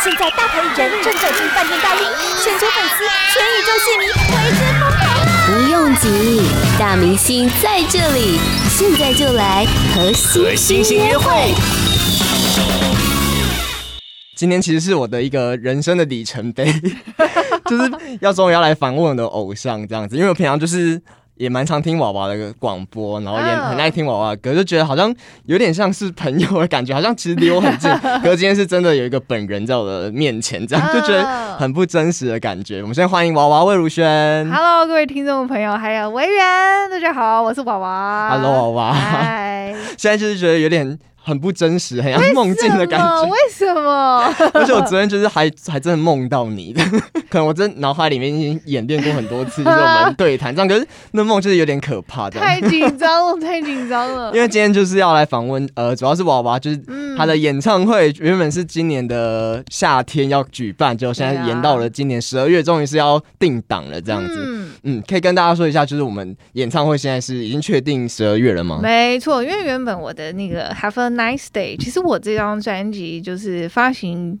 现在大牌艺人正走进饭店大厅，全球粉丝、全宇宙戏迷为之疯狂。不用急，大明星在这里，现在就来和星星约会。今天其实是我的一个人生的里程碑，就是要终于要来访问我的偶像这样子，因为我平常就是。也蛮常听娃娃的广播，然后也很爱听娃娃的歌，就觉得好像有点像是朋友的感觉，好像其实离我很近。可是今天是真的有一个本人在我的面前，这样就觉得很不真实的感觉。我们先欢迎娃娃魏如萱。Hello，各位听众朋友，还有维园，大家好，我是娃娃。Hello，娃娃。嗨。现在就是觉得有点。很不真实，很像梦境的感觉。为什么？而且我昨天就是还还真的梦到你的，可能我真脑海里面已经演练过很多次，就是我们对谈这样。可是那梦就是有点可怕，的。太紧张了，太紧张了。因为今天就是要来访问，呃，主要是娃娃，就是他的演唱会原本是今年的夏天要举办，就现在延到了今年十二月，终于是要定档了，这样子。嗯，嗯，可以跟大家说一下，就是我们演唱会现在是已经确定十二月了吗？没错，因为原本我的那个 Have a Nice Day，其实我这张专辑就是发行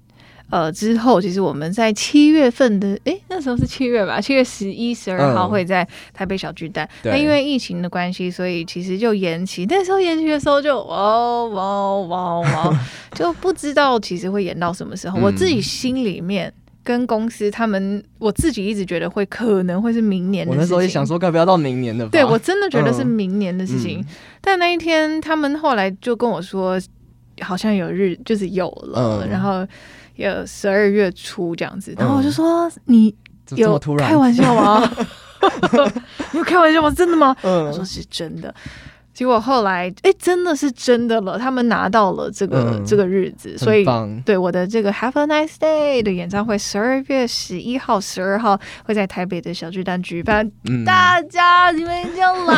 呃之后，其实我们在七月份的，哎，那时候是七月吧，七月十一、十二号会在台北小巨蛋。那、嗯、因为疫情的关系，所以其实就延期。那时候延期的时候就哇哇哇哇，就不知道其实会延到什么时候。嗯、我自己心里面跟公司他们，我自己一直觉得会可能会是明年的事情。我那时候也想说，该不要到明年的吧？对，我真的觉得是明年的事情。嗯、但那一天，他们后来就跟我说。好像有日就是有了，嗯、然后有十二月初这样子，然后我就说、嗯、你有开玩笑吗？你有开玩笑吗？真的吗？嗯、我说是真的。结果后来，哎，真的是真的了，他们拿到了这个、嗯、这个日子，所以对我的这个 Have a Nice Day 的演唱会，十二月十一号、十二号会在台北的小巨蛋举办，嗯、大家你们一定要来哦！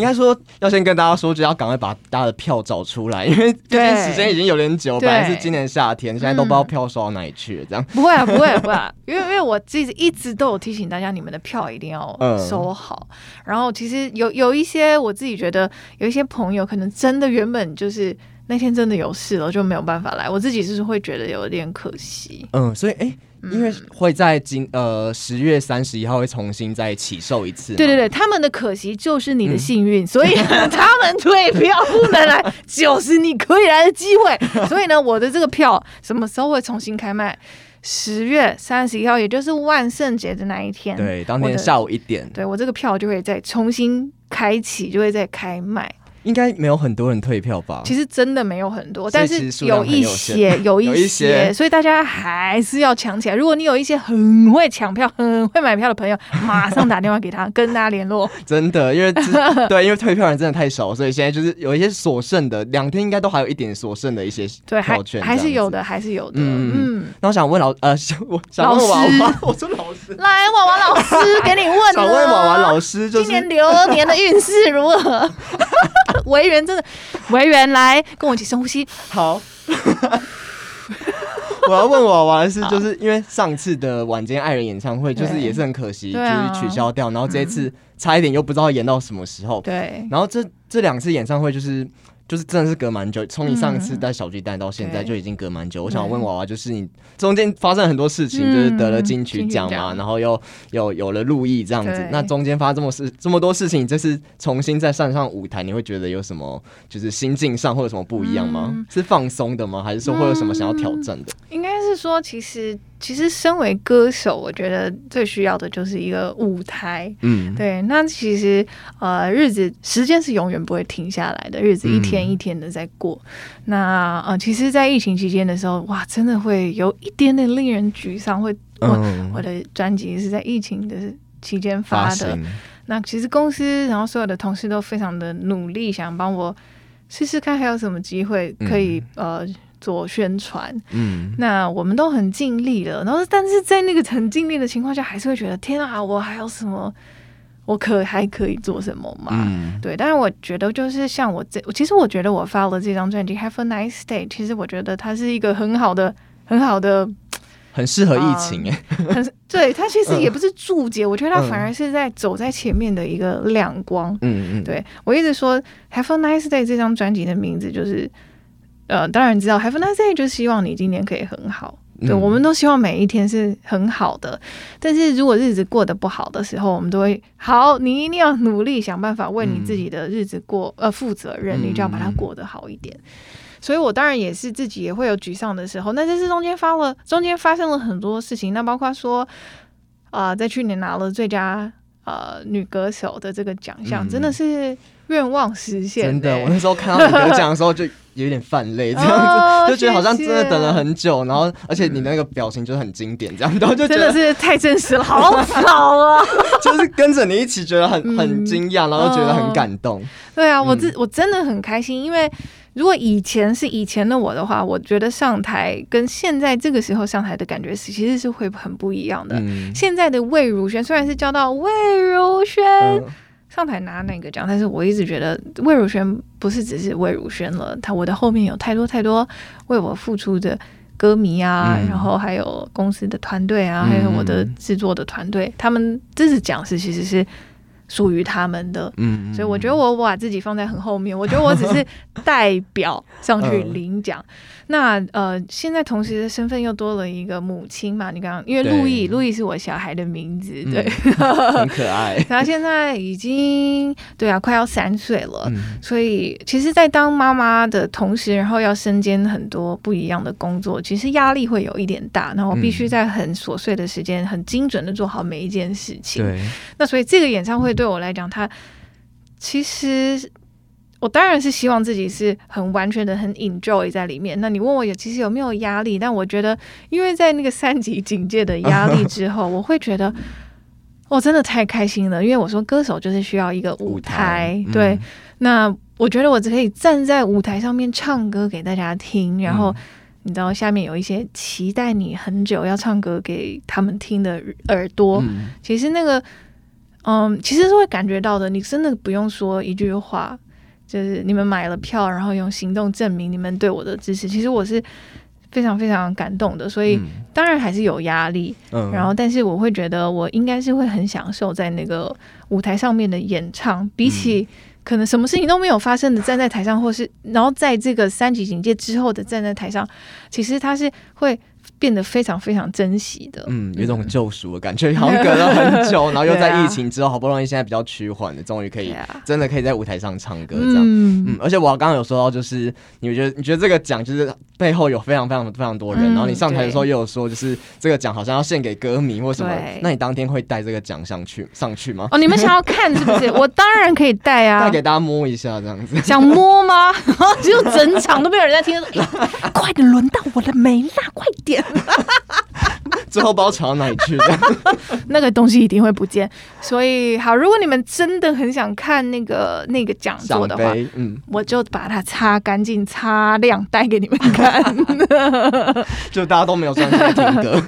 应该说要先跟大家说，就要赶快把大家的票找出来，因为这边时间已经有点久，本来是今年夏天，现在都不知道票收到哪里去了，这样不会啊，不会不会，因为因为我自己一直都有提醒大家，你们的票一定要收好。嗯、然后其实有有一些我。自己觉得有一些朋友可能真的原本就是那天真的有事了，就没有办法来。我自己是会觉得有点可惜。嗯，所以哎，因为会在今呃十月三十一号会重新再起售一次。对对对，他们的可惜就是你的幸运，嗯、所以 他们退票不能来，就是你可以来的机会。所以呢，我的这个票什么时候会重新开卖？十月三十一号，也就是万圣节的那一天。对，当天下午一点。对，我这个票就会再重新。开启就会再开卖，应该没有很多人退票吧？其实真的没有很多，但是 有一些，有一些，所以大家还是要抢起来。如果你有一些很会抢票、很会买票的朋友，马上打电话给他，跟大家联络。真的，因为 对，因为退票人真的太少，所以现在就是有一些所剩的，两天应该都还有一点所剩的一些票券，还是有的，还是有的。嗯嗯。那我想问老呃，我想问娃娃，我说老师，来娃娃老师给你问，想问娃娃老师，就是今年流年的运势如何？维园真的，维园来跟我一起深呼吸。好，我要问我娃的是，就是因为上次的晚间爱人演唱会，就是也是很可惜，就是取消掉，然后这一次差一点又不知道演到什么时候。对，然后这这两次演唱会就是。就是真的是隔蛮久，从你上次带小巨蛋到现在就已经隔蛮久。嗯、我想问娃娃，就是你中间发生很多事情，嗯、就是得了金曲奖嘛，然后又又有了陆毅这样子。那中间发生这么事这么多事情，这次重新再上上舞台，你会觉得有什么就是心境上会有什么不一样吗？嗯、是放松的吗？还是说会有什么想要挑战的？嗯、应该是说，其实。其实，身为歌手，我觉得最需要的就是一个舞台。嗯，对。那其实，呃，日子时间是永远不会停下来的，日子一天一天的在过。嗯、那呃，其实，在疫情期间的时候，哇，真的会有一点点令人沮丧。会，我、嗯、我的专辑是在疫情的期间发的。发。那其实公司，然后所有的同事都非常的努力，想帮我试试看还有什么机会可以、嗯、呃。做宣传，嗯，那我们都很尽力了，然后但是在那个很尽力的情况下，还是会觉得天啊，我还有什么，我可还可以做什么嘛？嗯，对，但是我觉得就是像我这，其实我觉得我发了这张专辑《Have a Nice Day》，其实我觉得它是一个很好的、很好的，很适合疫情哎、呃，很对，它其实也不是注解，嗯、我觉得它反而是在走在前面的一个亮光。嗯嗯，对我一直说《Have a Nice Day》这张专辑的名字就是。呃，当然知道 Have a nice day 就希望你今年可以很好。对，我们都希望每一天是很好的，但是如果日子过得不好的时候，我们都会好，你一定要努力想办法为你自己的日子过呃负责任，你就要把它过得好一点。所以我当然也是自己也会有沮丧的时候，那这是中间发了中间发生了很多事情，那包括说啊、呃，在去年拿了最佳呃女歌手的这个奖项，真的是愿望实现、欸。真的，我那时候看到你得奖的时候就。有点泛泪，这样子、哦、就觉得好像真的等了很久，然后而且你那个表情就是很经典，这样，然后就觉得真的是太真实了，好吵啊！就是跟着你一起觉得很很惊讶，然后觉得很感动。嗯、对啊，我自我真的很开心，因为如果以前是以前的我的话，我觉得上台跟现在这个时候上台的感觉是其实是会很不一样的。嗯、现在的魏如萱虽然是叫到魏如萱。嗯上台拿那个奖，但是我一直觉得魏如萱不是只是魏如萱了，她我的后面有太多太多为我付出的歌迷啊，嗯、然后还有公司的团队啊，嗯、还有我的制作的团队，他们这次奖是其实是属于他们的，嗯，所以我觉得我我把自己放在很后面，我觉得我只是代表上去领奖。那呃，现在同时的身份又多了一个母亲嘛？你刚刚因为路易，路易是我小孩的名字，对，嗯、很可爱。他现在已经对啊，快要三岁了，嗯、所以其实，在当妈妈的同时，然后要身兼很多不一样的工作，其实压力会有一点大。那我必须在很琐碎的时间，很精准的做好每一件事情。对，那所以这个演唱会对我来讲，它其实。我当然是希望自己是很完全的很 enjoy 在里面。那你问我有其实有没有压力？但我觉得，因为在那个三级警戒的压力之后，我会觉得我、哦、真的太开心了。因为我说歌手就是需要一个舞台，舞台对。嗯、那我觉得我只可以站在舞台上面唱歌给大家听，然后你知道下面有一些期待你很久要唱歌给他们听的耳朵。嗯、其实那个，嗯，其实是会感觉到的。你真的不用说一句话。就是你们买了票，然后用行动证明你们对我的支持。其实我是非常非常感动的，所以当然还是有压力。嗯，然后但是我会觉得我应该是会很享受在那个舞台上面的演唱，比起可能什么事情都没有发生的站在台上，或是然后在这个三级警戒之后的站在台上，其实他是会。变得非常非常珍惜的，嗯，有一种救赎的感觉，好像隔了很久，然后又在疫情之后，好不容易现在比较趋缓的，终于可以 真的可以在舞台上唱歌这样，嗯，嗯，而且我刚刚有说到，就是你觉得你觉得这个奖就是背后有非常非常非常多人，然后你上台的时候又有说，就是这个奖好像要献给歌迷或什么，那你当天会带这个奖上去上去吗？哦，你们想要看是不是？我当然可以带啊，带给大家摸一下这样子，想摸吗？只有整场都没有人在听，快点轮到我了没啦？快点！最 后不知道传到哪里去，那个东西一定会不见。所以好，如果你们真的很想看那个那个讲座的话，嗯，我就把它擦干净、擦亮，带给你们看。就大家都没有专心听歌，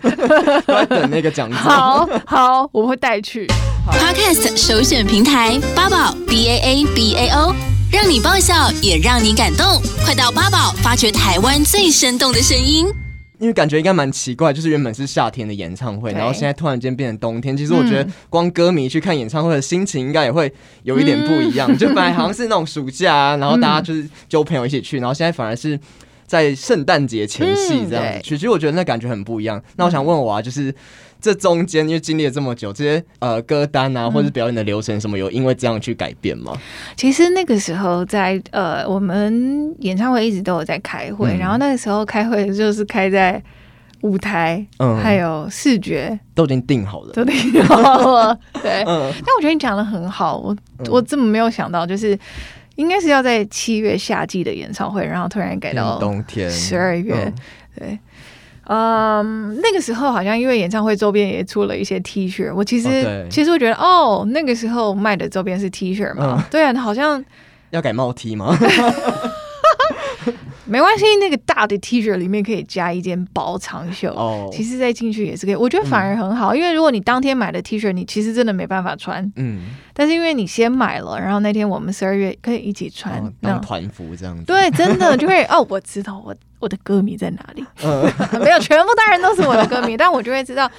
都在等那个讲座。好好，我会带去。Podcast 首选平台八宝 B A A B A O，让你爆笑也让你感动，快到八宝发掘台湾最生动的声音。因为感觉应该蛮奇怪，就是原本是夏天的演唱会，然后现在突然间变成冬天。其实我觉得，光歌迷去看演唱会的心情应该也会有一点不一样。嗯、就本来好像是那种暑假、啊，然后大家就是揪朋友一起去，然后现在反而是在圣诞节前夕这样子去。其实我觉得那感觉很不一样。那我想问我啊，就是。这中间因为经历了这么久，这些呃歌单啊，或者是表演的流程什么，有因为这样去改变吗？其实那个时候在呃，我们演唱会一直都有在开会，嗯、然后那个时候开会就是开在舞台，嗯，还有视觉。都已经定好了，都定好了。对，嗯、但我觉得你讲的很好，我我怎么没有想到，就是应该是要在七月夏季的演唱会，然后突然改到冬天。十二月，嗯、对。嗯，um, 那个时候好像因为演唱会周边也出了一些 T 恤，我其实、oh, 对。其实我觉得哦，那个时候卖的周边是 T 恤嘛，嗯、对啊，好像要改帽 T 吗？没关系，那个大的 T 恤里面可以加一件薄长袖哦。Oh, 其实再进去也是可以，我觉得反而很好，嗯、因为如果你当天买的 T 恤，你其实真的没办法穿。嗯，但是因为你先买了，然后那天我们十二月可以一起穿，哦、当团服这样子。对，真的就会哦，我知道我我的歌迷在哪里。嗯、没有，全部当然都是我的歌迷，但我就会知道。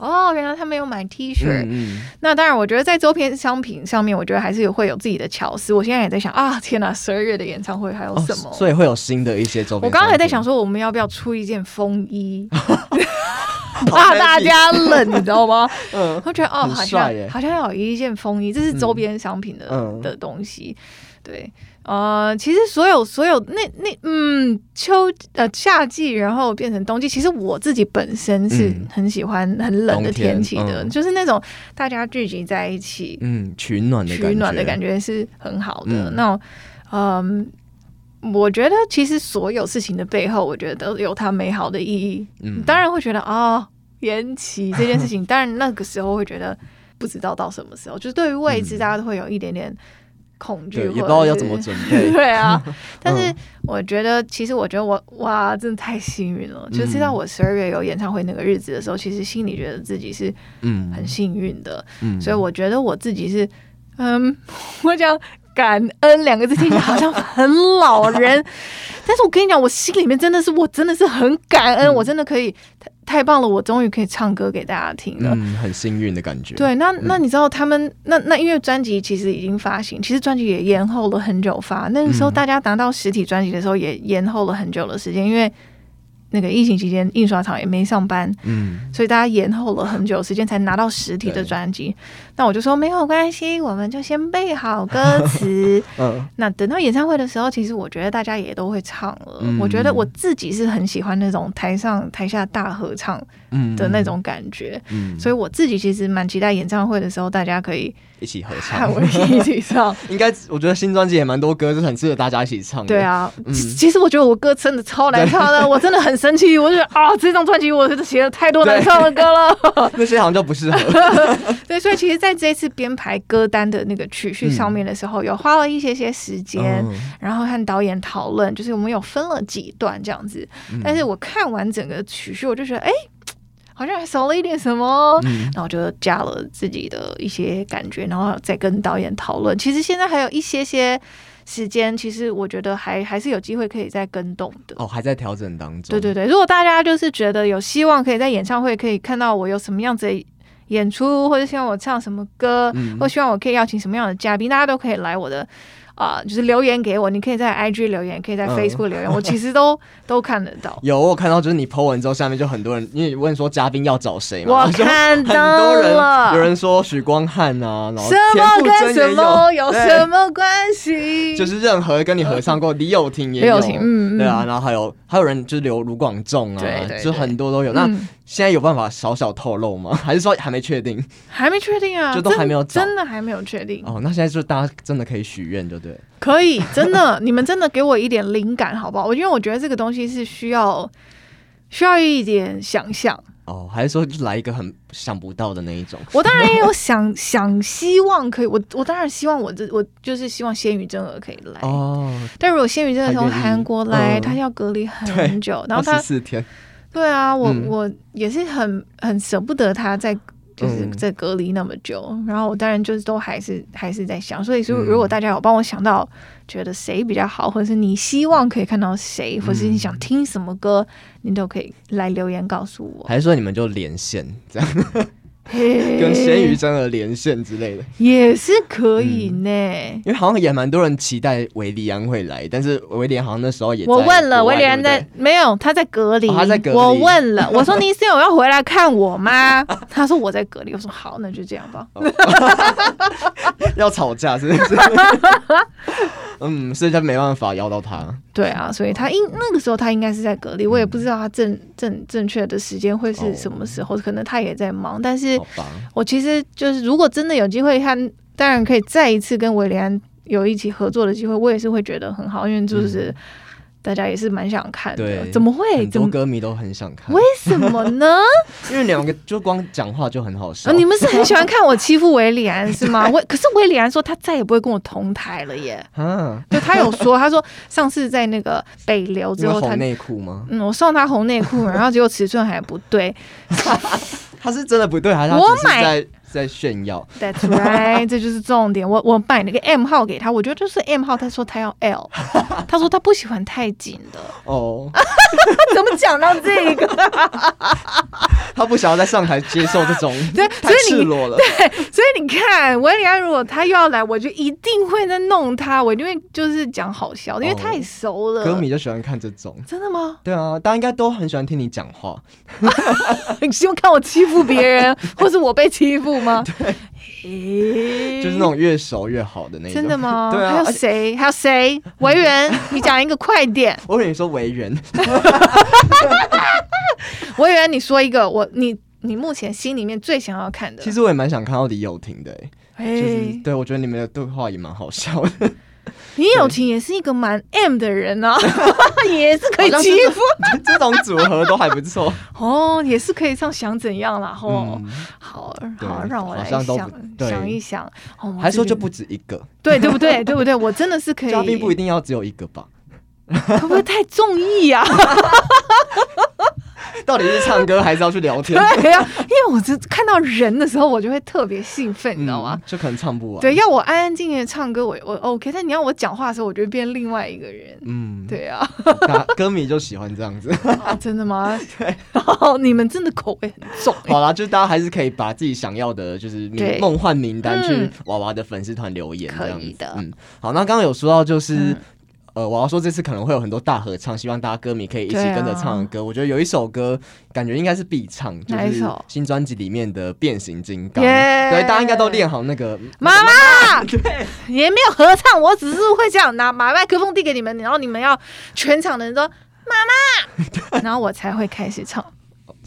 哦，原来他没有买 T 恤。嗯嗯，那当然，我觉得在周边商品上面，我觉得还是有会有自己的巧思。我现在也在想啊，天哪，十二月的演唱会还有什么？哦，所以会有新的一些周边。我刚刚还在想说，我们要不要出一件风衣，怕大家冷，你知道吗？嗯，我觉得哦，好像好像有一件风衣，这是周边商品的、嗯、的东西，对。呃，其实所有所有那那嗯，秋呃夏季，然后变成冬季。其实我自己本身是很喜欢很冷的天气的，嗯、就是那种大家聚集在一起，嗯，取暖的取暖的感觉是很好的。嗯、那嗯、呃，我觉得其实所有事情的背后，我觉得都有它美好的意义。嗯，当然会觉得啊、哦，延期这件事情，当然那个时候会觉得不知道到什么时候，就是对于未知，大家都会有一点点。恐惧，也不知道要怎么准备。对啊，但是我觉得，其实我觉得我哇，真的太幸运了。嗯、就知道我十二月有演唱会那个日子的时候，其实心里觉得自己是嗯很幸运的。嗯，所以我觉得我自己是嗯，我讲感恩两个字听起来好像很老人，但是我跟你讲，我心里面真的是我真的是很感恩，嗯、我真的可以。太棒了！我终于可以唱歌给大家听了，嗯，很幸运的感觉。对，那那你知道他们、嗯、那那因为专辑其实已经发行，其实专辑也延后了很久发。那个时候大家拿到实体专辑的时候，也延后了很久的时间，因为。那个疫情期间，印刷厂也没上班，嗯，所以大家延后了很久时间才拿到实体的专辑。那我就说没有关系，我们就先背好歌词。嗯，那等到演唱会的时候，其实我觉得大家也都会唱了。嗯，我觉得我自己是很喜欢那种台上台下大合唱的那种感觉。嗯，所以我自己其实蛮期待演唱会的时候，大家可以。一起合唱，我一起唱。应该，我觉得新专辑也蛮多歌，是很适合大家一起唱的。对啊，嗯，其实我觉得我歌真的超难唱的，我真的很生气。我觉得啊，这张专辑我写了太多难唱的歌了，那些好像就不适合。对，所以其实在这一次编排歌单的那个曲序上面的时候，有花了一些些时间，然后和导演讨论，就是我们有分了几段这样子。但是我看完整个曲序，我就觉得，哎。好像还少了一点什么，嗯、然后就加了自己的一些感觉，然后再跟导演讨论。其实现在还有一些些时间，其实我觉得还还是有机会可以再跟动的。哦，还在调整当中。对对对，如果大家就是觉得有希望可以在演唱会可以看到我有什么样子的演出，或者希望我唱什么歌，嗯、或希望我可以邀请什么样的嘉宾，大家都可以来我的。啊、呃，就是留言给我，你可以在 IG 留言，可以在 Facebook 留言，嗯、我其实都都看得到。有我看到，就是你 po 文之后，下面就很多人，因为你问说嘉宾要找谁嘛，我看到了，很多人有人说许光汉啊，然后什么跟什么有什么关系？就是任何跟你合唱过，李友廷也有，对啊，然后还有还有人就是留卢广仲啊，就很多都有。那、嗯现在有办法小小透露吗？还是说还没确定？还没确定啊，就都还没有找，真的还没有确定。哦，那现在就大家真的可以许愿，就对不对？可以，真的，你们真的给我一点灵感，好不好？我因为我觉得这个东西是需要需要一点想象。哦，还是说就来一个很想不到的那一种？我当然也有想 想希望可以，我我当然希望我这我就是希望仙羽真儿可以来哦。但如果仙羽真的从韩国来，他要隔离很久，然后他四天。对啊，我、嗯、我也是很很舍不得他在就是在隔离那么久，嗯、然后我当然就是都还是还是在想，所以说如果大家有帮我想到觉得谁比较好，或者是你希望可以看到谁，或者是你想听什么歌，你都可以来留言告诉我，还是说你们就连线这样？跟咸鱼真的连线之类的也是可以呢，因为好像也蛮多人期待韦利安会来，但是韦利安好像那时候也我问了韦利安在没有，他在隔离，他在隔离。我问了，我说你是有要回来看我吗？他说我在隔离。我说好，那就这样吧。要吵架是不是？嗯，所以他没办法邀到他。对啊，所以他应那个时候他应该是在隔离，我也不知道他正正正确的时间会是什么时候，可能他也在忙，但是。我其实就是，如果真的有机会，他当然可以再一次跟韦礼安有一起合作的机会，我也是会觉得很好，因为就是大家也是蛮想看的。对，怎么会？很多歌迷都很想看。为什么呢？因为两个就光讲话就很好笑。你们是很喜欢看我欺负韦礼安是吗？我可是韦礼安说他再也不会跟我同台了耶。嗯，对他有说，他说上次在那个北流之后，他红内裤吗？嗯，我送他红内裤，然后结果尺寸还不对。他是真的不对，还是他只是在在炫耀？That's right，这就是重点。我我买那个 M 号给他，我觉得就是 M 号。他说他要 L，他说他不喜欢太紧的。哦，怎么讲到这个？他不想要在上台接受这种，对，太赤裸了。对，所以你看，维里安如果他又要来，我就一定会在弄他，我就会就是讲好笑，因为太熟了。歌迷就喜欢看这种，真的吗？对啊，大家应该都很喜欢听你讲话。你希望看我欺负别人，或是我被欺负吗？对。就是那种越熟越好的那种。真的吗？对啊。还有谁？还有谁？维园，你讲一个快点。我跟你说维园。维园，你说一个，我你你目前心里面最想要看的。其实我也蛮想看到李友廷的，哎，就是对我觉得你们的对话也蛮好笑的。李友廷也是一个蛮 M 的人啊，也是可以欺负，这种组合都还不错哦，也是可以唱想怎样啦。吼，好好让我来想想一想，还说就不止一个，对对不对？对不对？我真的是可以，嘉宾不一定要只有一个吧？会不会太中意呀？到底是唱歌还是要去聊天？对呀、啊，因为我只看到人的时候，我就会特别兴奋，你知道吗？嗯、就可能唱不完。对，要我安安静静的唱歌，我我 OK。但你要我讲话的时候，我就会变另外一个人。嗯，对啊，歌迷就喜欢这样子。啊、真的吗？对，你们真的口味很重。好啦，就是大家还是可以把自己想要的，就是梦幻名单去娃娃的粉丝团留言这样子。可以的。嗯，好，那刚刚有说到就是。嗯呃，我要说这次可能会有很多大合唱，希望大家歌迷可以一起跟着唱歌。啊、我觉得有一首歌，感觉应该是必唱，就是新专辑里面的《变形金刚》。对，大家应该都练好那个妈妈。对，也没有合唱，我只是会这样拿把麦克风递给你们，然后你们要全场的人说妈妈，然后我才会开始唱。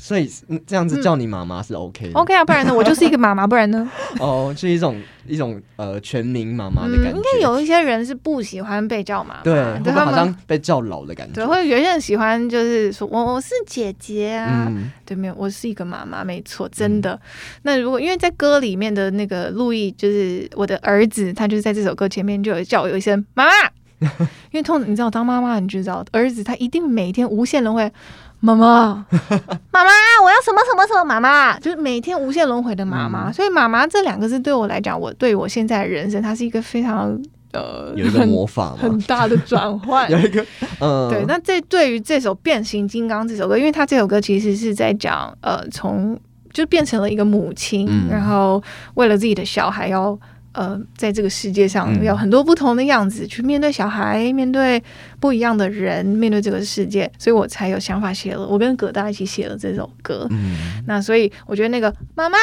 所以这样子叫你妈妈是 OK 的。OK 啊，不然呢？我就是一个妈妈，不然呢？哦，是一种一种呃全民妈妈的感觉。应该有一些人是不喜欢被叫妈妈，对，他们好像被叫老的感觉。对，或者有些人喜欢就是说我我是姐姐啊，对，没有，我是一个妈妈，没错，真的。那如果因为在歌里面的那个路易，就是我的儿子，他就是在这首歌前面就有叫我有一声妈妈，因为通常你知道当妈妈，你就知道儿子他一定每天无限轮回。妈妈，妈妈，我要什么什么什么妈妈，就是每天无限轮回的妈妈。嗯、所以妈妈这两个字对我来讲，我对我现在的人生，它是一个非常呃有一个魔法很，很大的转换。有一个嗯，对。那这对于这首《变形金刚》这首歌，因为它这首歌其实是在讲呃，从就变成了一个母亲，嗯、然后为了自己的小孩要。呃，在这个世界上有很多不同的样子、嗯、去面对小孩，面对不一样的人，面对这个世界，所以我才有想法写了。我跟葛大一起写了这首歌。嗯，那所以我觉得那个妈妈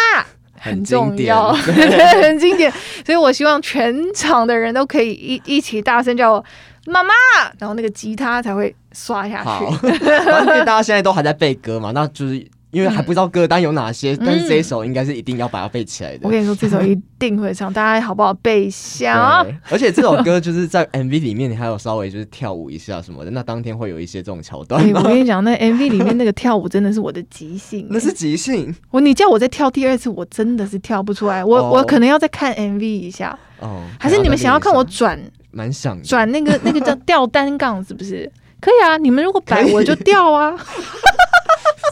很重要，很经典，对很经典。所以我希望全场的人都可以一一起大声叫我妈妈，然后那个吉他才会刷下去。好，因为大家现在都还在背歌嘛，那就是。因为还不知道歌单有哪些，嗯、但是这一首应该是一定要把它背起来的。我跟你说，这首一定会唱，大家好不好背一下？而且这首歌就是在 MV 里面，你还有稍微就是跳舞一下什么的。那当天会有一些这种桥段。我跟你讲，那 MV 里面那个跳舞真的是我的即兴，那是即兴。我你叫我再跳第二次，我真的是跳不出来。我、哦、我可能要再看 MV 一下。哦。还是你们想要看我转？蛮想转那个那个叫吊单杠，是不是？可以啊，你们如果摆我就吊啊。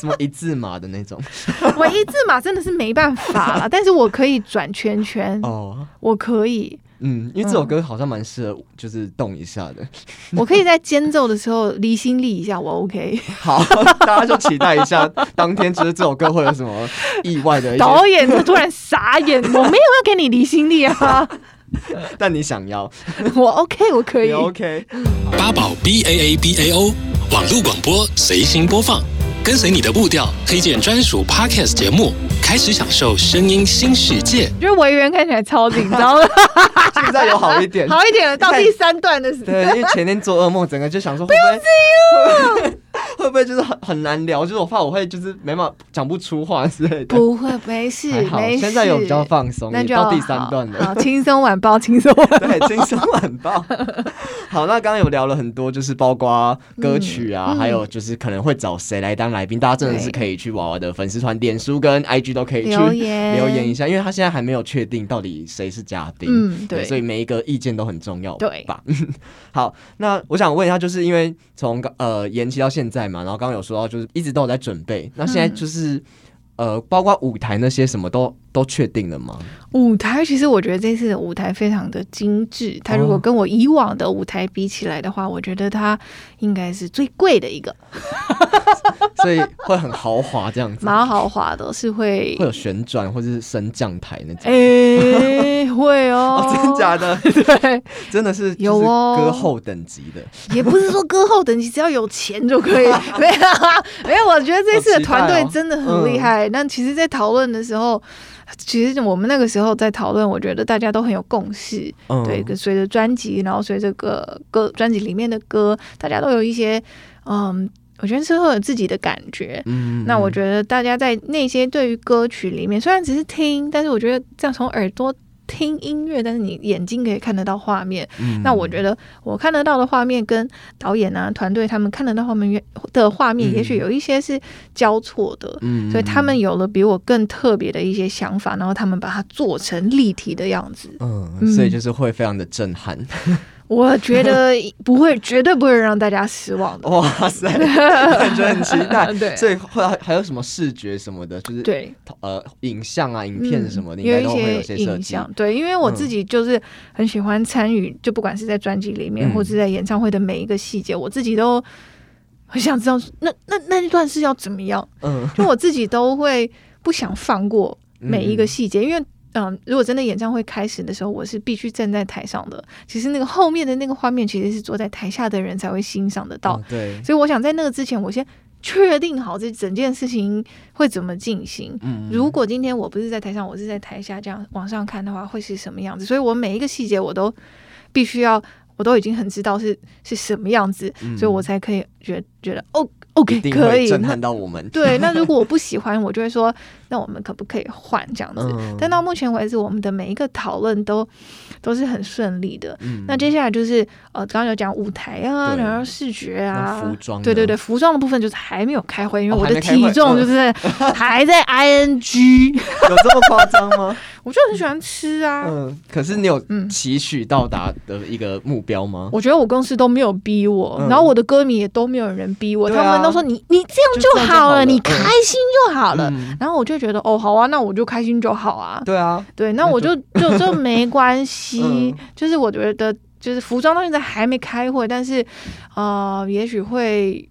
什么一字马的那种？我一字马真的是没办法了，但是我可以转圈圈哦，我可以。嗯，因为这首歌好像蛮适合，就是动一下的。我可以在间奏的时候离心力一下，我 OK。好，大家就期待一下，当天其实这首歌会有什么意外的。导演就突然傻眼，我没有要给你离心力啊。但你想要，我 OK，我可以 OK。八宝 B A A B A O 网络广播随心播放。跟随你的步调，推荐专属 Podcast 节目，开始享受声音新世界。就是维园看起来超紧张的，现在有好一点，好一点了。到第三段的时候，对，因为前天做噩梦，整个就想说会不会。会不会就是很很难聊？就是我怕我会就是没办法讲不出话之类的。不会，没事，好没事。现在有比较放松，那就到第三段了。好，轻松晚报，轻松晚报。对，轻松晚报。好，那刚刚有聊了很多，就是包括歌曲啊，嗯、还有就是可能会找谁来当来宾。嗯、大家真的是可以去娃娃的粉丝团、脸书跟 IG 都可以去留言一下，因为他现在还没有确定到底谁是嘉宾。嗯，对，对，所以每一个意见都很重要，对吧？好，那我想问一下，就是因为从呃延期到现在嘛，然后刚刚有说到，就是一直都有在准备。那现在就是，嗯、呃，包括舞台那些什么都都确定了吗？舞台其实我觉得这次的舞台非常的精致。它如果跟我以往的舞台比起来的话，哦、我觉得它应该是最贵的一个。所以会很豪华这样子，蛮豪华的，是会会有旋转或者是升降台那种。哎、欸，会哦，哦，真的假的？对，真的是有哦，歌后等级的，也不是说歌后等级，只要有钱就可以。没有，啊没有，我觉得这次的团队真的很厉害。那、哦嗯、其实，在讨论的时候。其实我们那个时候在讨论，我觉得大家都很有共识。嗯、对，随着专辑，然后随着个歌专辑里面的歌，大家都有一些嗯，我觉得是会有自己的感觉。嗯，那我觉得大家在那些对于歌曲里面，虽然只是听，但是我觉得这样从耳朵。听音乐，但是你眼睛可以看得到画面。嗯，那我觉得我看得到的画面跟导演啊团队他们看得到画面的画面，也许有一些是交错的。嗯，所以他们有了比我更特别的一些想法，然后他们把它做成立体的样子。嗯，所以就是会非常的震撼。我觉得 不会，绝对不会让大家失望的。哇塞，感觉很期待。对，所以会还有什么视觉什么的，就是对呃影像啊、影片什么的，应该都会有些影像。对，因为我自己就是很喜欢参与，就不管是在专辑里面，或者在演唱会的每一个细节，我自己都很想知道，那那那一段是要怎么样？嗯，就我自己都会不想放过每一个细节，因为。嗯，如果真的演唱会开始的时候，我是必须站在台上的。其实那个后面的那个画面，其实是坐在台下的人才会欣赏得到。哦，对，所以我想在那个之前，我先确定好这整件事情会怎么进行。嗯，如果今天我不是在台上，我是在台下这样往上看的话，会是什么样子？所以我每一个细节我都必须要，我都已经很知道是是什么样子，嗯，所以我才可以觉觉得哦。OK，可以震撼到我们。对，那如果我不喜欢，我就会说，那我们可不可以换这样子？嗯、但到目前为止，我们的每一个讨论都都是很顺利的。嗯、那接下来就是呃，刚刚有讲舞台啊，然后视觉啊，服装，对对对，服装的部分就是还没有开会，因为我的体重就是 还在 ing，、哦、有这么夸张吗？我就很喜欢吃啊。嗯，可是你有期许到达的一个目标吗？我觉得我公司都没有逼我，嗯、然后我的歌迷也都没有人逼我，啊、他们都说你你这样就好了，你开心就好了。嗯、然后我就觉得哦，好啊，那我就开心就好啊。对啊，对，那我就就就没关系。嗯、就是我觉得，就是服装到现在还没开会，但是呃，也许会。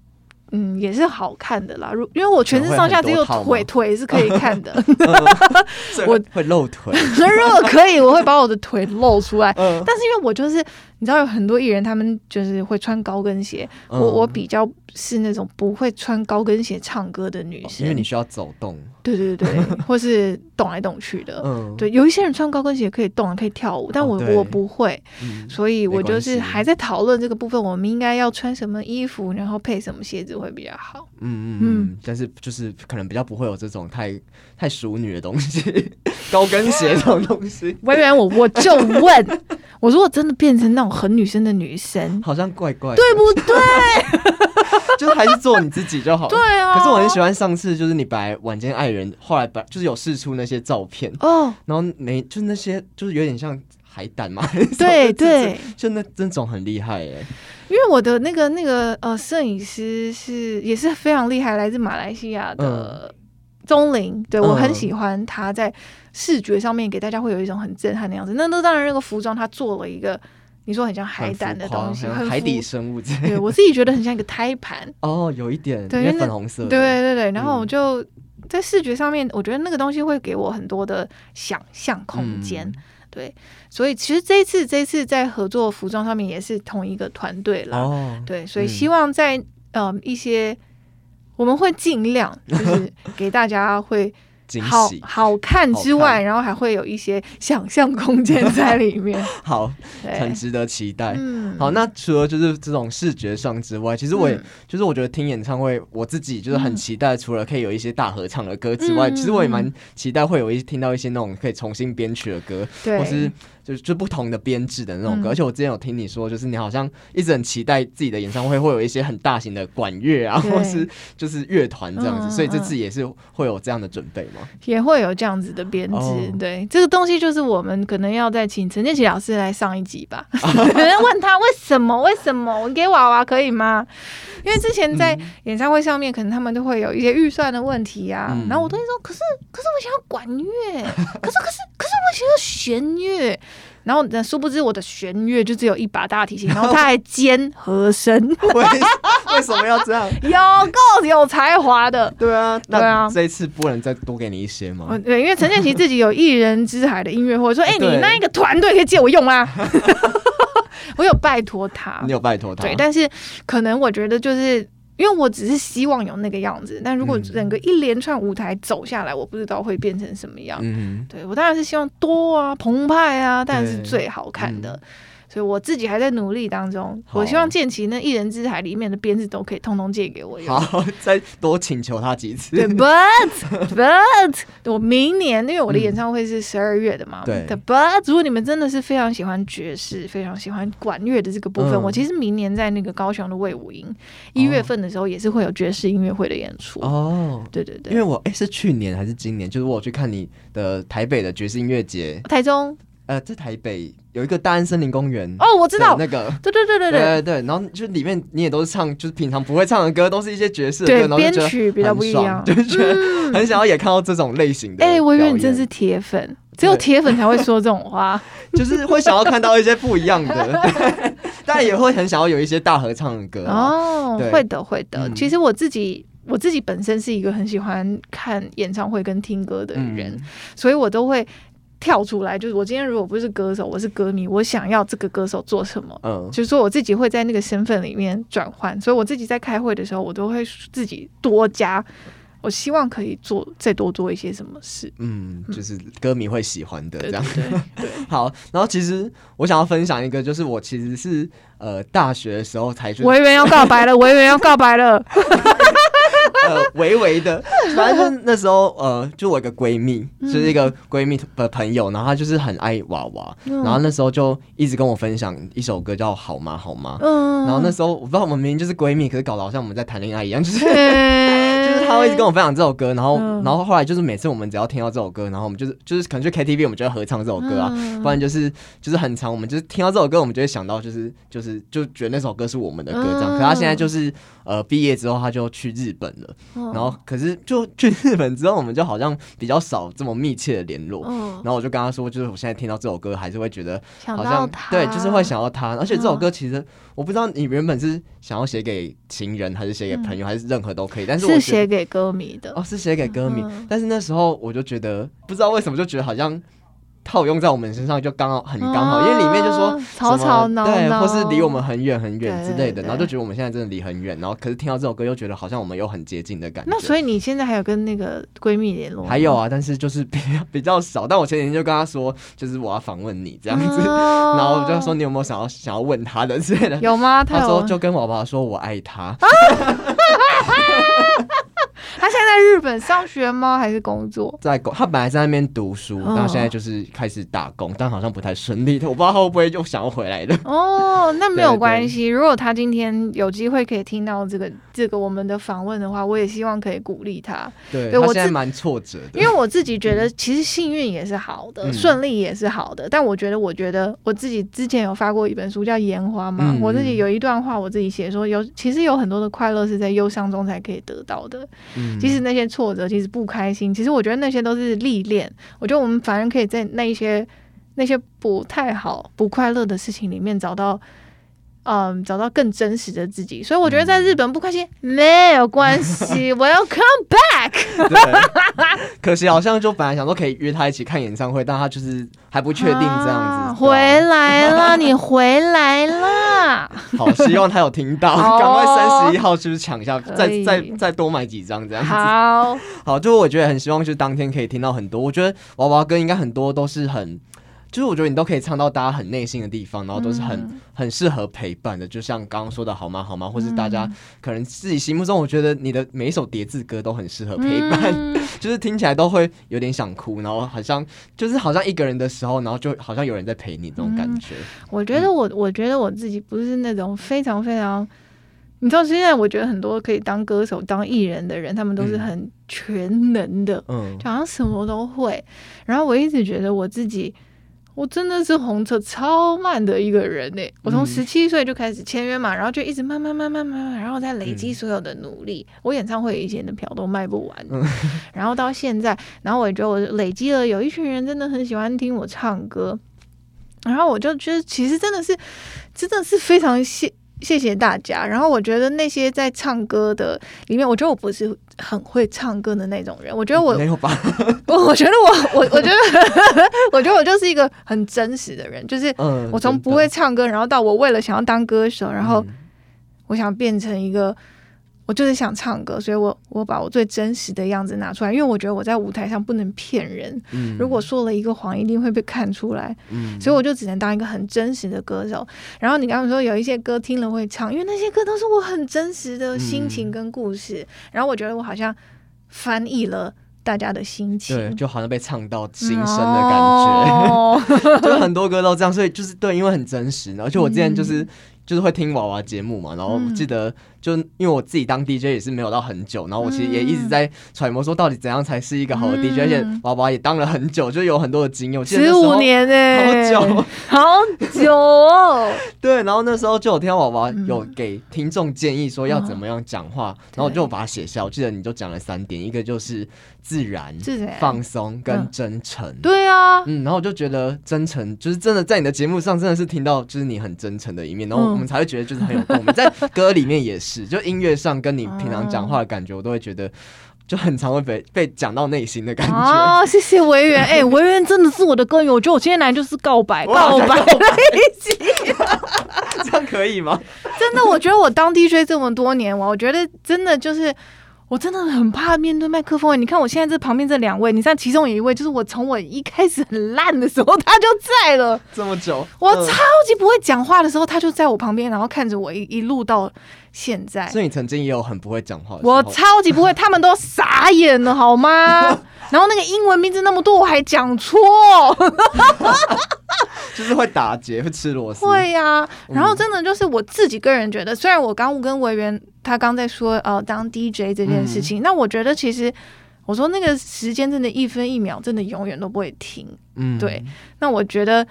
嗯，也是好看的啦。如因为我全身上下只有腿，腿是可以看的。我会露腿。如果可以，我会把我的腿露出来。但是因为我就是。你知道有很多艺人，他们就是会穿高跟鞋。嗯、我我比较是那种不会穿高跟鞋唱歌的女生，因为你需要走动。对对对，或是动来动去的。嗯，对，有一些人穿高跟鞋可以动，可以跳舞，但我、哦、我不会，嗯、所以我就是还在讨论这个部分，我们应该要穿什么衣服，然后配什么鞋子会比较好。嗯嗯嗯，但是就是可能比较不会有这种太太淑女的东西，高跟鞋这种东西。微微，我我就问，我如果真的变成那种。很女生的女生，好像怪怪的，对不对？就是还是做你自己就好了。对啊。可是我很喜欢上次，就是你把晚间爱人后来把就是有试出那些照片哦，然后没就是那些就是有点像海胆嘛。对对，就那那种很厉害哎。因为我的那个那个呃摄影师是也是非常厉害，来自马来西亚的钟玲，对我很喜欢他在视觉上面给大家会有一种很震撼的样子。那那当然那个服装他做了一个。你说很像海胆的东西，海底生物。对，我自己觉得很像一个胎盘。哦，有一点，对，粉红色。对对对，然后我就在视觉上面，我觉得那个东西会给我很多的想象空间。对，所以其实这一次，这一次在合作服装上面也是同一个团队了。哦，对，所以希望在嗯一些我们会尽量就是 给大家会。好好看之外，看然后还会有一些想象空间在里面。好，很值得期待。嗯，好，那除了就是这种视觉上之外，其实我也、嗯、就是我觉得听演唱会，我自己就是很期待，除了可以有一些大合唱的歌之外，嗯、其实我也蛮期待会有一听到一些那种可以重新编曲的歌，对。或是。就是就不同的编制的那种歌，嗯、而且我之前有听你说，就是你好像一直很期待自己的演唱会会有一些很大型的管乐啊，或是就是乐团这样子，嗯、所以这次也是会有这样的准备吗？也会有这样子的编制，哦、对，这个东西就是我们可能要再请陈建奇老师来上一集吧，有人问他为什么？为什么？我给娃娃可以吗？因为之前在演唱会上面，可能他们都会有一些预算的问题啊，嗯、然后我都会说，可是可是我想要管乐，可是可是可是。我想要弦乐。然后，但殊不知我的弦乐就只有一把大提琴，然后他还兼和声。为为什么要这样？有够有才华的。对啊，对啊。这一次不能再多给你一些吗？对，因为陈建奇自己有一人之海的音乐会，说：“哎、欸，你那一个团队可以借我用吗？”我有拜托他，你有拜托他。对，但是可能我觉得就是。因为我只是希望有那个样子，但如果整个一连串舞台走下来，嗯、我不知道会变成什么样。嗯、对，我当然是希望多啊，澎湃啊，当然是最好看的。所以我自己还在努力当中，我希望建奇那一人之海里面的鞭子都可以通通借给我用。好，再多请求他几次。对，But But 我明年因为我的演唱会是十二月的嘛。对。But 如果你们真的是非常喜欢爵士，非常喜欢管乐的这个部分，嗯、我其实明年在那个高雄的魏武营一月份的时候也是会有爵士音乐会的演出。哦。对对对。因为我哎、欸、是去年还是今年，就是我去看你的台北的爵士音乐节。台中。呃，在台北有一个大安森林公园哦，我知道。那个，对对对对。对对对，然后就里面你也都是唱，就是平常不会唱的歌，都是一些爵士的歌，对，编曲比较不一样，就觉得很想要也看到这种类型的。哎，我以为你真是铁粉，只有铁粉才会说这种话，就是会想要看到一些不一样的，但也会很想要有一些大合唱的歌哦，会的会的。其实我自己我自己本身是一个很喜欢看演唱会跟听歌的人，所以我都会。跳出来，就是我今天如果不是歌手，我是歌迷，我想要这个歌手做什么？嗯，就是说我自己会在那个身份里面转换，所以我自己在开会的时候，我都会自己多加，我希望可以做再多做一些什么事。嗯，就是歌迷会喜欢的这样。对，对，好，然后其实我想要分享一个，就是我其实是呃大学的时候才，我以为要告白了，我以为要告白了。呃，微微的，反正那时候，呃，就我一个闺蜜，嗯、就是一个闺蜜的朋友，然后她就是很爱娃娃，嗯、然后那时候就一直跟我分享一首歌叫《好吗好吗》，嗯，然后那时候我不知道我们明明就是闺蜜，可是搞得好像我们在谈恋爱一样，就是。他会一直跟我分享这首歌，然后，然后后来就是每次我们只要听到这首歌，然后我们就是就是可能去 KTV，我们就会合唱这首歌啊，不然就是就是很长，我们就是听到这首歌，我们就会想到就是就是就觉得那首歌是我们的歌这样。可他现在就是呃毕业之后他就去日本了，然后可是就去日本之后，我们就好像比较少这么密切的联络。然后我就跟他说，就是我现在听到这首歌，还是会觉得好像对，就是会想到他。而且这首歌其实我不知道你原本是想要写给情人，还是写给朋友，还是任何都可以，但是我写给歌迷的。哦，是写给歌迷，嗯、但是那时候我就觉得不知道为什么就觉得好像套用在我们身上就刚好很刚好，啊、因为里面就说吵吵闹闹，对，或是离我们很远很远之类的，然后就觉得我们现在真的离很远，然后可是听到这首歌又觉得好像我们有很接近的感觉。那所以你现在还有跟那个闺蜜联络？还有啊，但是就是比较比较少。但我前几天就跟她说，就是我要访问你这样子，啊、然后就说你有没有想要想要问她的之类的？有吗？她说就跟宝宝说我爱他。啊 他现在在日本上学吗？还是工作？在工，他本来在那边读书，然后现在就是开始打工，但好像不太顺利。我不知道他会不会又想要回来的。哦，那没有关系。如果他今天有机会可以听到这个这个我们的访问的话，我也希望可以鼓励他。对，我现在蛮挫折的，因为我自己觉得其实幸运也是好的，顺利也是好的。但我觉得，我觉得我自己之前有发过一本书叫《烟花》嘛，我自己有一段话我自己写说，有其实有很多的快乐是在忧伤中才可以得到的。即使那些挫折，其实不开心，其实我觉得那些都是历练。我觉得我们反而可以在那一些那些不太好、不快乐的事情里面找到。嗯，找到更真实的自己，所以我觉得在日本不开心、嗯、没有关系，，Welcome back。对，可惜好像就本来想说可以约他一起看演唱会，但他就是还不确定这样子。啊、回来了，你回来了。好，希望他有听到，赶快三十一号就是抢一下，再再再多买几张这样子。好，好，就我觉得很希望就是当天可以听到很多，我觉得娃娃歌应该很多都是很。就是我觉得你都可以唱到大家很内心的地方，然后都是很、嗯、很适合陪伴的，就像刚刚说的好吗好吗，或是大家可能自己心目中，我觉得你的每一首叠字歌都很适合陪伴，嗯、就是听起来都会有点想哭，然后好像就是好像一个人的时候，然后就好像有人在陪你这种感觉。嗯、我觉得我我觉得我自己不是那种非常非常，你知道现在我觉得很多可以当歌手当艺人的人，他们都是很全能的，嗯，就好像什么都会。然后我一直觉得我自己。我真的是红车超慢的一个人呢。我从十七岁就开始签约嘛，然后就一直慢慢慢慢慢慢，然后再累积所有的努力。我演唱会以前的票都卖不完，然后到现在，然后我也觉得我累积了有一群人真的很喜欢听我唱歌，然后我就觉得其实真的是真的是非常谢。谢谢大家。然后我觉得那些在唱歌的里面，我觉得我不是很会唱歌的那种人。我觉得我没有吧？我 我觉得我我我觉得 我觉得我就是一个很真实的人。就是我从不会唱歌，然后到我为了想要当歌手，然后我想变成一个。我就是想唱歌，所以我我把我最真实的样子拿出来，因为我觉得我在舞台上不能骗人。嗯，如果说了一个谎，一定会被看出来。嗯，所以我就只能当一个很真实的歌手。然后你刚刚说有一些歌听了会唱，因为那些歌都是我很真实的心情跟故事。嗯，然后我觉得我好像翻译了大家的心情，对，就好像被唱到心声的感觉。哦，就很多歌都这样，所以就是对，因为很真实。而且我之前就是。嗯就是会听娃娃节目嘛，然后我记得就因为我自己当 DJ 也是没有到很久，然后我其实也一直在揣摩说到底怎样才是一个好的 DJ，而且娃娃也当了很久，就有很多的经验。十五年哎，好久，好久哦。对，然后那时候就有听到娃娃有给听众建议说要怎么样讲话，然后我就把它写下。我记得你就讲了三点，一个就是自然、放松跟真诚。对啊，嗯，然后我就觉得真诚就是真的在你的节目上真的是听到就是你很真诚的一面，然后。我们才会觉得就是很有共鸣，在歌里面也是，就音乐上跟你平常讲话的感觉，我都会觉得就很常会被被讲到内心的感觉。哦，谢谢维园，哎、欸，维园真的是我的歌友，我觉得我今天来就是告白，告白在一集，这样可以吗？真的，我觉得我当 DJ 这么多年，我我觉得真的就是。我真的很怕面对麦克风。你看我现在这旁边这两位，你像其中有一位，就是我从我一开始很烂的时候，他就在了这么久。我超级不会讲话的时候，他就在我旁边，然后看着我一一路到现在。所以你曾经也有很不会讲话。我超级不会，他们都傻眼了，好吗？然后那个英文名字那么多，我还讲错，就是会打结，会吃螺丝。会呀、啊，然后真的就是我自己个人觉得，虽然我刚跟维园他刚在说呃当 DJ 这件事情，嗯、那我觉得其实我说那个时间真的一分一秒真的永远都不会停。嗯，对。那我觉得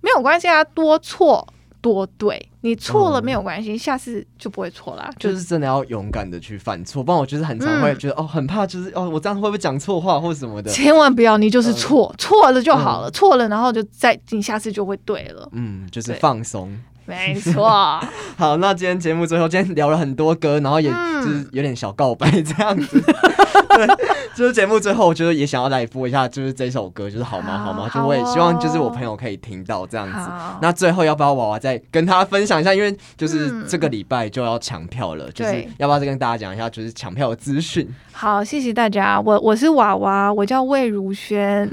没有关系啊，多错。多对你错了没有关系，嗯、下次就不会错啦。就是真的要勇敢的去犯错，不然我就是很常会觉得、嗯、哦，很怕就是哦，我这样会不会讲错话或什么的。千万不要，你就是错，错、呃、了就好了，错、嗯、了然后就再你下次就会对了。嗯，就是放松。没错，好，那今天节目最后，今天聊了很多歌，然后也就是有点小告白这样子。对，就是节目最后，就是也想要来播一下，就是这首歌，就是好吗？好吗？就我也希望就是我朋友可以听到这样子。那最后要不要娃娃再跟他分享一下？因为就是这个礼拜就要抢票了，就是要不要再跟大家讲一下，就是抢票的资讯？好，谢谢大家。我我是娃娃，我叫魏如萱。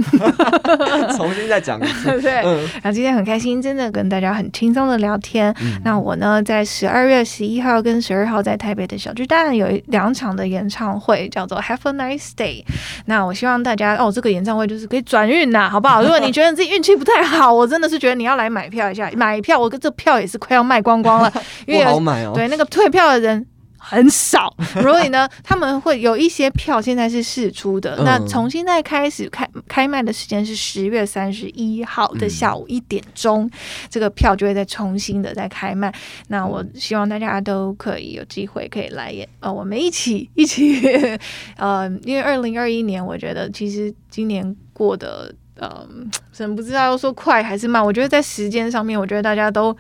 重新再讲一次。对，然后今天很开心，真的跟大家很轻松的聊天。嗯、那我呢，在十二月十一号跟十二号在台北的小巨蛋有两场的演唱会，叫做 Have a Nice Day。那我希望大家哦，这个演唱会就是可以转运呐，好不好？如果你觉得自己运气不太好，我真的是觉得你要来买票一下，买票，我跟这票也是快要卖光光了，因为不好买哦。对，那个退票的人。很少，所以呢，他们会有一些票现在是试出的。嗯、那从现在开始开开卖的时间是十月三十一号的下午一点钟，嗯、这个票就会再重新的再开卖。那我希望大家都可以有机会可以来演，呃，我们一起一起，呃，因为二零二一年，我觉得其实今年过得，呃，真不知道要说快还是慢。我觉得在时间上面，我觉得大家都。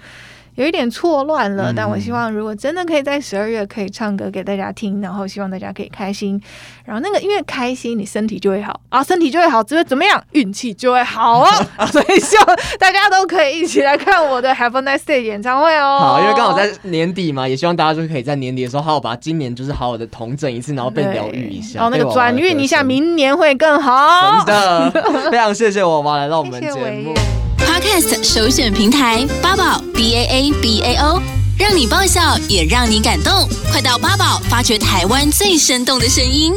有一点错乱了，嗯、但我希望如果真的可以在十二月可以唱歌给大家听，然后希望大家可以开心，然后那个因为开心，你身体就会好啊，身体就会好，只会怎么样？运气就会好哦。所以希望大家都可以一起来看我的 Have a Nice Day 演唱会哦。好，因为刚好在年底嘛，也希望大家就可以在年底的时候好好把今年就是好好的同整一次，然后被疗愈一下，然后那个转运一下，明年会更好。真的，非常谢谢我妈来到我们节目。Podcast 首选平台八宝 B A A B A O，让你爆笑也让你感动，快到八宝发掘台湾最生动的声音。